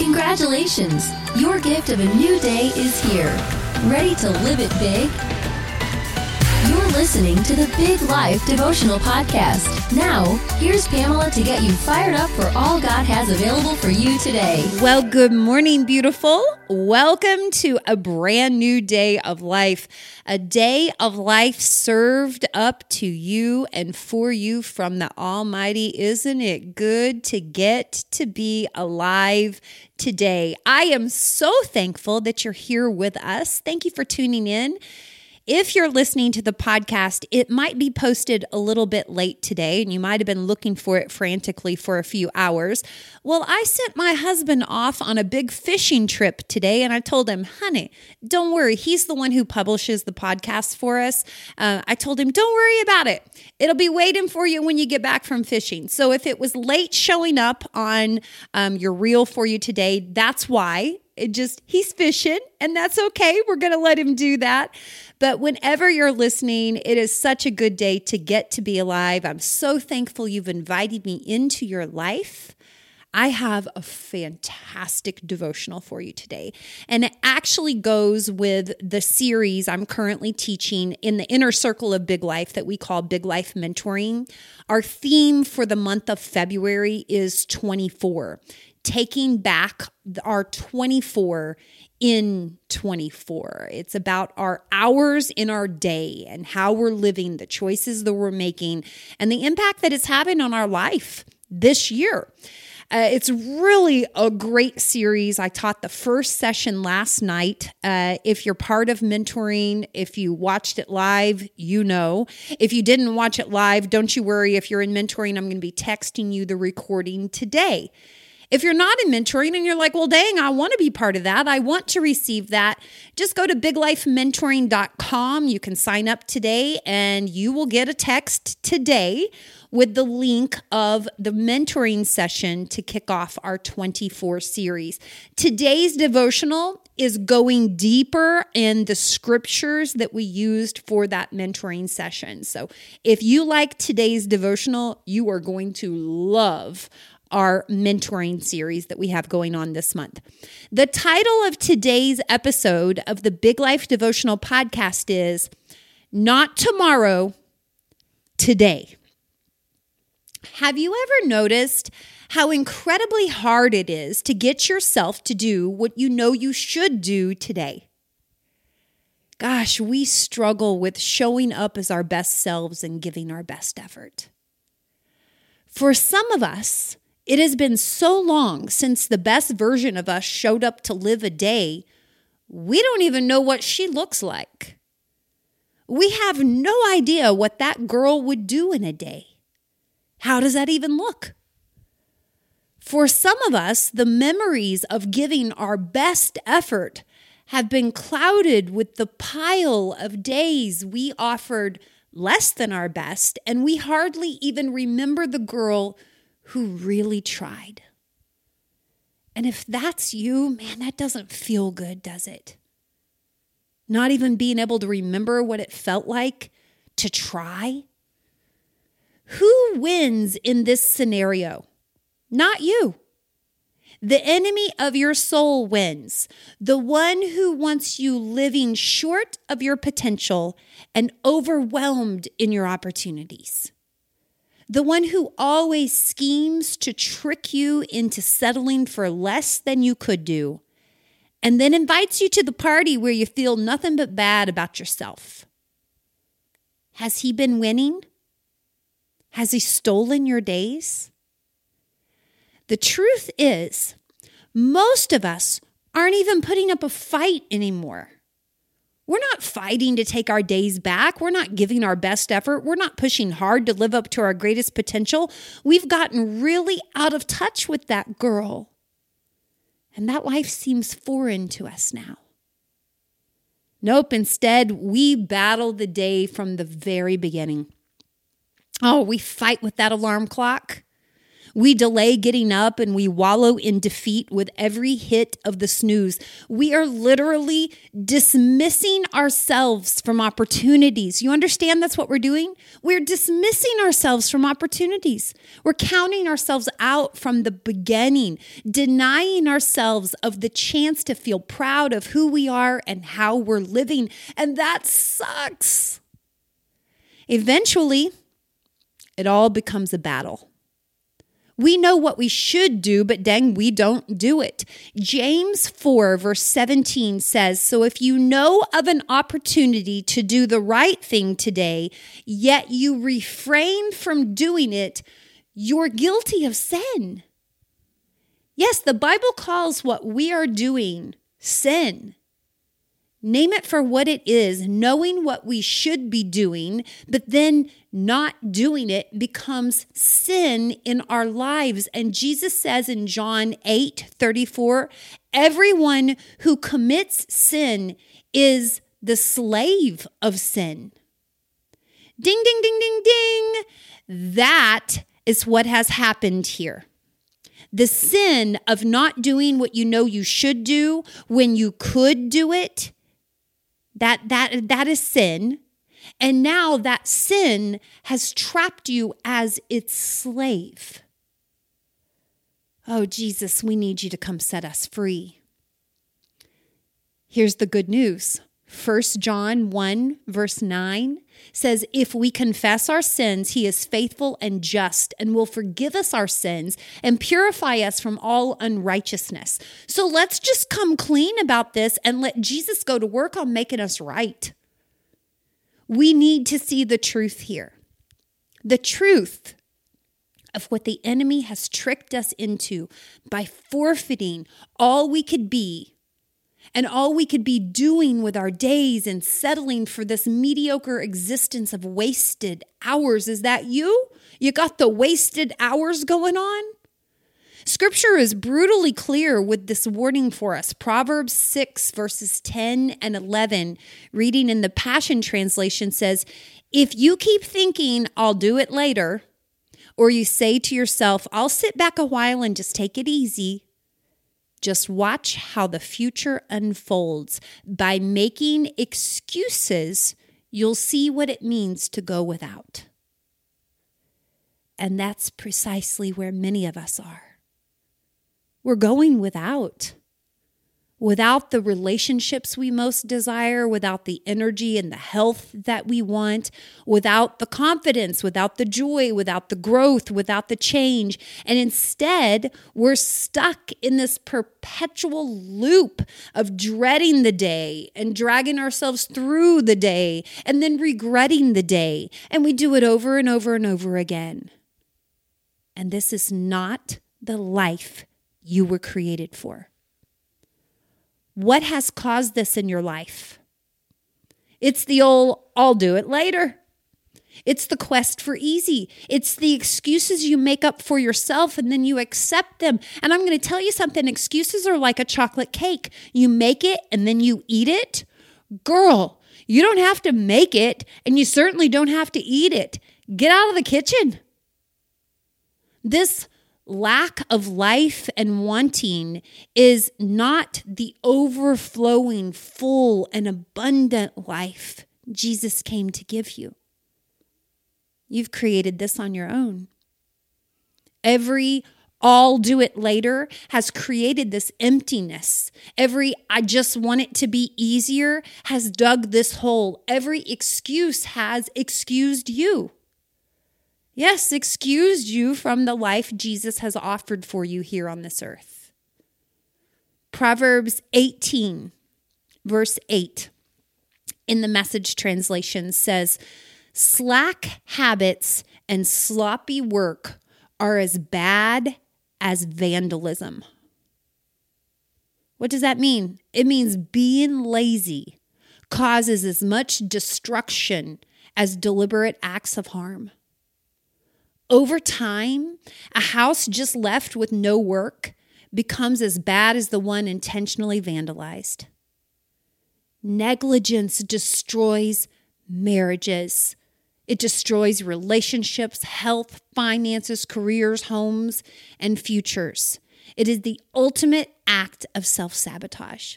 Congratulations! Your gift of a new day is here. Ready to live it big? Listening to the Big Life Devotional Podcast. Now, here's Pamela to get you fired up for all God has available for you today. Well, good morning, beautiful. Welcome to a brand new day of life, a day of life served up to you and for you from the Almighty. Isn't it good to get to be alive today? I am so thankful that you're here with us. Thank you for tuning in. If you're listening to the podcast, it might be posted a little bit late today, and you might have been looking for it frantically for a few hours. Well, I sent my husband off on a big fishing trip today, and I told him, honey, don't worry. He's the one who publishes the podcast for us. Uh, I told him, don't worry about it. It'll be waiting for you when you get back from fishing. So if it was late showing up on um, your reel for you today, that's why. It just, he's fishing, and that's okay. We're going to let him do that. But whenever you're listening, it is such a good day to get to be alive. I'm so thankful you've invited me into your life. I have a fantastic devotional for you today. And it actually goes with the series I'm currently teaching in the inner circle of Big Life that we call Big Life Mentoring. Our theme for the month of February is 24, taking back our 24 in 24. It's about our hours in our day and how we're living, the choices that we're making, and the impact that it's having on our life this year. Uh, it's really a great series. I taught the first session last night. Uh, if you're part of mentoring, if you watched it live, you know. If you didn't watch it live, don't you worry. If you're in mentoring, I'm going to be texting you the recording today. If you're not in mentoring and you're like, well, dang, I want to be part of that, I want to receive that, just go to biglifementoring.com. You can sign up today and you will get a text today with the link of the mentoring session to kick off our 24 series. Today's devotional is going deeper in the scriptures that we used for that mentoring session. So if you like today's devotional, you are going to love our mentoring series that we have going on this month. The title of today's episode of the Big Life Devotional Podcast is Not Tomorrow, Today. Have you ever noticed how incredibly hard it is to get yourself to do what you know you should do today? Gosh, we struggle with showing up as our best selves and giving our best effort. For some of us, it has been so long since the best version of us showed up to live a day, we don't even know what she looks like. We have no idea what that girl would do in a day. How does that even look? For some of us, the memories of giving our best effort have been clouded with the pile of days we offered less than our best, and we hardly even remember the girl who really tried. And if that's you, man, that doesn't feel good, does it? Not even being able to remember what it felt like to try. Who wins in this scenario? Not you. The enemy of your soul wins, the one who wants you living short of your potential and overwhelmed in your opportunities the one who always schemes to trick you into settling for less than you could do, and then invites you to the party where you feel nothing but bad about yourself. Has he been winning? Has he stolen your days? The truth is, most of us aren't even putting up a fight anymore. We're not fighting to take our days back. We're not giving our best effort. We're not pushing hard to live up to our greatest potential. We've gotten really out of touch with that girl. And that life seems foreign to us now. Nope, instead, we battle the day from the very beginning. Oh, we fight with that alarm clock. We delay getting up and we wallow in defeat with every hit of the snooze. We are literally dismissing ourselves from opportunities. You understand that's what we're doing? We're dismissing ourselves from opportunities. We're counting ourselves out from the beginning, denying ourselves of the chance to feel proud of who we are and how we're living. And that sucks. Eventually, it all becomes a battle. We know what we should do, but dang, we don't do it. James 4, verse 17 says So if you know of an opportunity to do the right thing today, yet you refrain from doing it, you're guilty of sin. Yes, the Bible calls what we are doing sin. Name it for what it is, knowing what we should be doing, but then not doing it becomes sin in our lives. And Jesus says in John 8 34, everyone who commits sin is the slave of sin. Ding, ding, ding, ding, ding. That is what has happened here. The sin of not doing what you know you should do when you could do it that that that is sin. And now that sin has trapped you as its slave. Oh, Jesus, we need you to come set us free. Here's the good news 1 John 1, verse 9 says, If we confess our sins, he is faithful and just and will forgive us our sins and purify us from all unrighteousness. So let's just come clean about this and let Jesus go to work on making us right. We need to see the truth here. The truth of what the enemy has tricked us into by forfeiting all we could be and all we could be doing with our days and settling for this mediocre existence of wasted hours. Is that you? You got the wasted hours going on? Scripture is brutally clear with this warning for us. Proverbs 6, verses 10 and 11, reading in the Passion Translation says, If you keep thinking, I'll do it later, or you say to yourself, I'll sit back a while and just take it easy, just watch how the future unfolds. By making excuses, you'll see what it means to go without. And that's precisely where many of us are. We're going without without the relationships we most desire, without the energy and the health that we want, without the confidence, without the joy, without the growth, without the change. And instead, we're stuck in this perpetual loop of dreading the day and dragging ourselves through the day and then regretting the day. And we do it over and over and over again. And this is not the life you were created for. What has caused this in your life? It's the old, I'll do it later. It's the quest for easy. It's the excuses you make up for yourself and then you accept them. And I'm going to tell you something excuses are like a chocolate cake. You make it and then you eat it. Girl, you don't have to make it and you certainly don't have to eat it. Get out of the kitchen. This lack of life and wanting is not the overflowing, full, and abundant life Jesus came to give you. You've created this on your own. Every I'll do it later has created this emptiness. Every I just want it to be easier has dug this hole. Every excuse has excused you. Yes, excused you from the life Jesus has offered for you here on this earth. Proverbs 18, verse 8, in the message translation says, Slack habits and sloppy work are as bad as vandalism. What does that mean? It means being lazy causes as much destruction as deliberate acts of harm. Over time, a house just left with no work becomes as bad as the one intentionally vandalized. Negligence destroys marriages. It destroys relationships, health, finances, careers, homes, and futures. It is the ultimate act of self sabotage.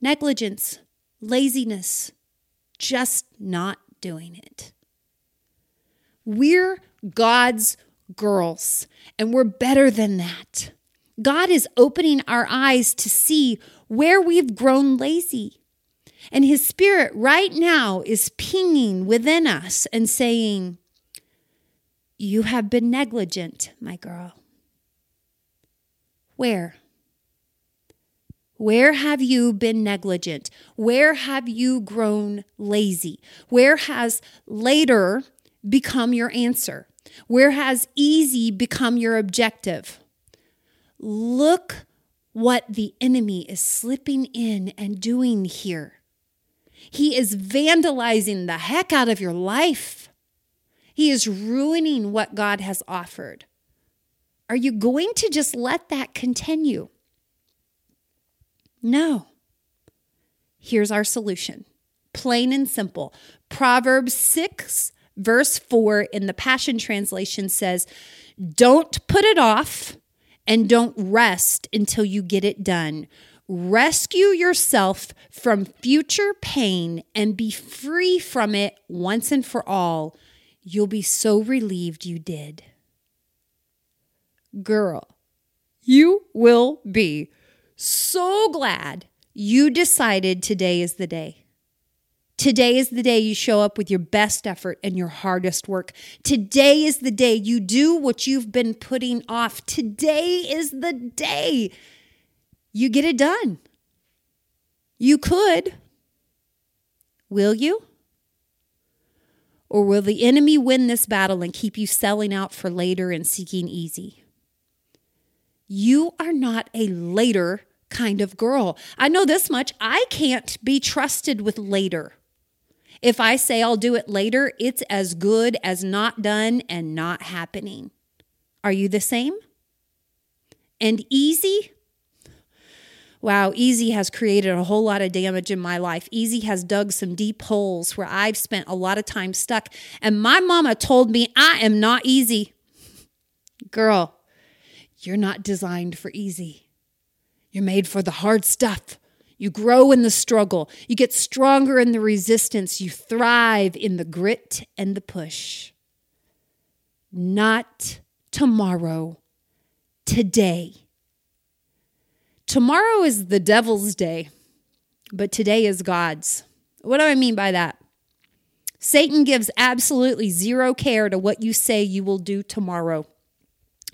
Negligence, laziness, just not doing it. We're God's girls, and we're better than that. God is opening our eyes to see where we've grown lazy. And His Spirit right now is pinging within us and saying, You have been negligent, my girl. Where? Where have you been negligent? Where have you grown lazy? Where has later become your answer? Where has easy become your objective? Look what the enemy is slipping in and doing here. He is vandalizing the heck out of your life. He is ruining what God has offered. Are you going to just let that continue? No. Here's our solution plain and simple. Proverbs 6, verse 4 in the Passion Translation says, Don't put it off and don't rest until you get it done. Rescue yourself from future pain and be free from it once and for all. You'll be so relieved you did. Girl, you will be so glad you decided today is the day. Today is the day you show up with your best effort and your hardest work. Today is the day you do what you've been putting off. Today is the day you get it done. You could. Will you? Or will the enemy win this battle and keep you selling out for later and seeking easy? You are not a later kind of girl. I know this much. I can't be trusted with later. If I say I'll do it later, it's as good as not done and not happening. Are you the same? And easy? Wow, easy has created a whole lot of damage in my life. Easy has dug some deep holes where I've spent a lot of time stuck. And my mama told me I am not easy. Girl, you're not designed for easy. You're made for the hard stuff. You grow in the struggle. You get stronger in the resistance. You thrive in the grit and the push. Not tomorrow, today. Tomorrow is the devil's day, but today is God's. What do I mean by that? Satan gives absolutely zero care to what you say you will do tomorrow.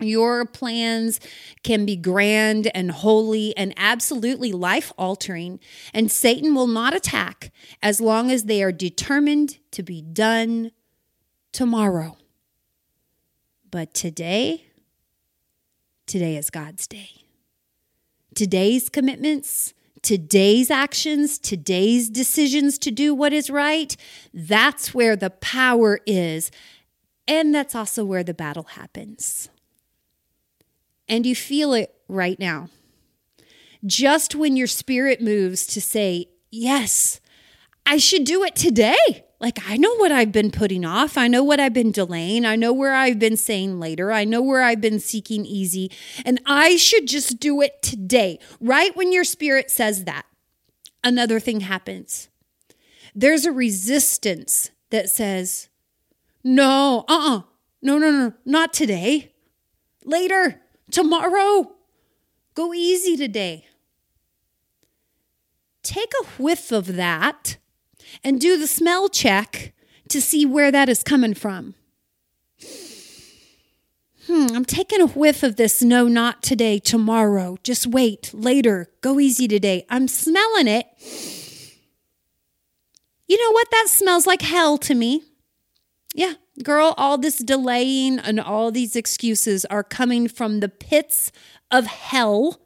Your plans can be grand and holy and absolutely life altering, and Satan will not attack as long as they are determined to be done tomorrow. But today, today is God's day. Today's commitments, today's actions, today's decisions to do what is right, that's where the power is. And that's also where the battle happens and you feel it right now. Just when your spirit moves to say, Yes, I should do it today. Like, I know what I've been putting off. I know what I've been delaying. I know where I've been saying later. I know where I've been seeking easy. And I should just do it today. Right when your spirit says that, another thing happens. There's a resistance that says, no, uh uh-uh. uh, no, no, no, not today. Later tomorrow. Go easy today. Take a whiff of that and do the smell check to see where that is coming from. Hmm, I'm taking a whiff of this. No, not today, tomorrow. Just wait, later. Go easy today. I'm smelling it. You know what? That smells like hell to me. Yeah, girl, all this delaying and all these excuses are coming from the pits of hell.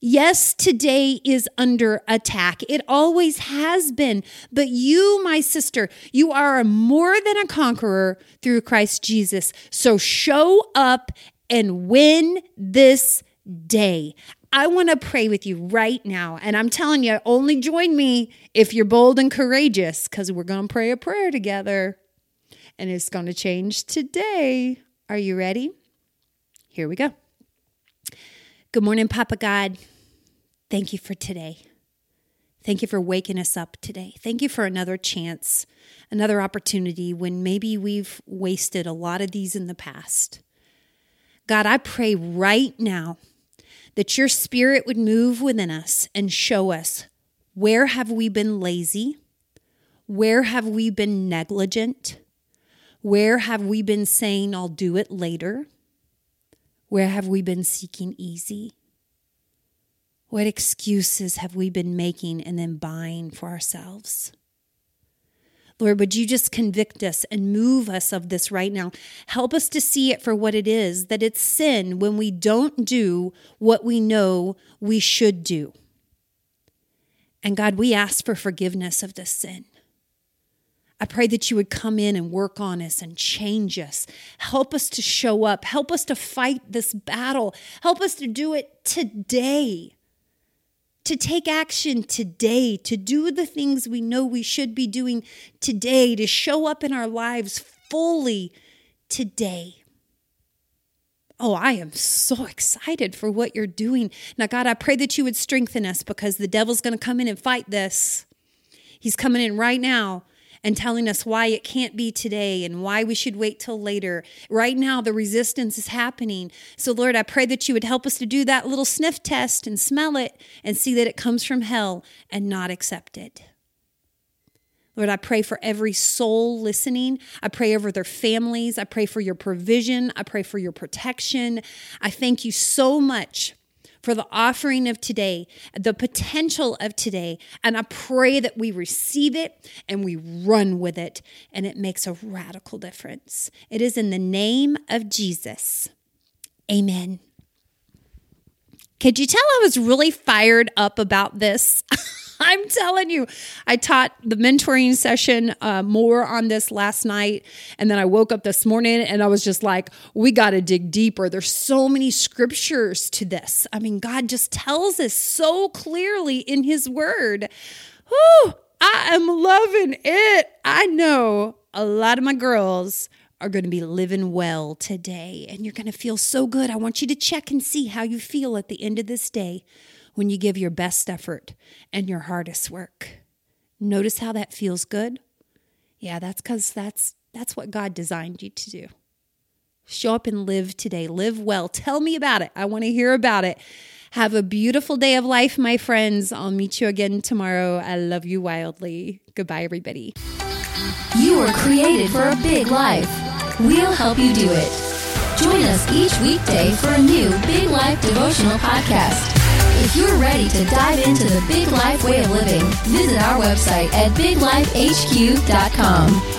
Yes, today is under attack. It always has been. But you, my sister, you are more than a conqueror through Christ Jesus. So show up and win this day. I want to pray with you right now. And I'm telling you, only join me if you're bold and courageous because we're going to pray a prayer together. And it's going to change today. Are you ready? Here we go. Good morning, Papa God. Thank you for today. Thank you for waking us up today. Thank you for another chance, another opportunity when maybe we've wasted a lot of these in the past. God, I pray right now that your spirit would move within us and show us where have we been lazy? Where have we been negligent? Where have we been saying, I'll do it later? Where have we been seeking easy? What excuses have we been making and then buying for ourselves? Lord, would you just convict us and move us of this right now? Help us to see it for what it is that it's sin when we don't do what we know we should do. And God, we ask for forgiveness of this sin. I pray that you would come in and work on us and change us. Help us to show up. Help us to fight this battle. Help us to do it today to take action today, to do the things we know we should be doing today, to show up in our lives fully today. Oh, I am so excited for what you're doing. Now, God, I pray that you would strengthen us because the devil's going to come in and fight this. He's coming in right now and telling us why it can't be today and why we should wait till later. Right now, the resistance is happening. So, Lord, I pray that you would help us to do that little sniff test and smell it and see that it comes from hell and not accept it. Lord, I pray for every soul listening. I pray over their families. I pray for your provision. I pray for your protection. I thank you so much for the offering of today, the potential of today. And I pray that we receive it and we run with it, and it makes a radical difference. It is in the name of Jesus. Amen. Could you tell I was really fired up about this? I'm telling you, I taught the mentoring session uh, more on this last night. And then I woke up this morning and I was just like, we got to dig deeper. There's so many scriptures to this. I mean, God just tells us so clearly in His Word. Whew, I am loving it. I know a lot of my girls are going to be living well today and you're going to feel so good. I want you to check and see how you feel at the end of this day when you give your best effort and your hardest work. Notice how that feels good? Yeah, that's cuz that's that's what God designed you to do. Show up and live today. Live well. Tell me about it. I want to hear about it. Have a beautiful day of life, my friends. I'll meet you again tomorrow. I love you wildly. Goodbye, everybody. You were created for a big life. We'll help you do it. Join us each weekday for a new Big Life devotional podcast. If you're ready to dive into the big life way of living, visit our website at biglifehq.com.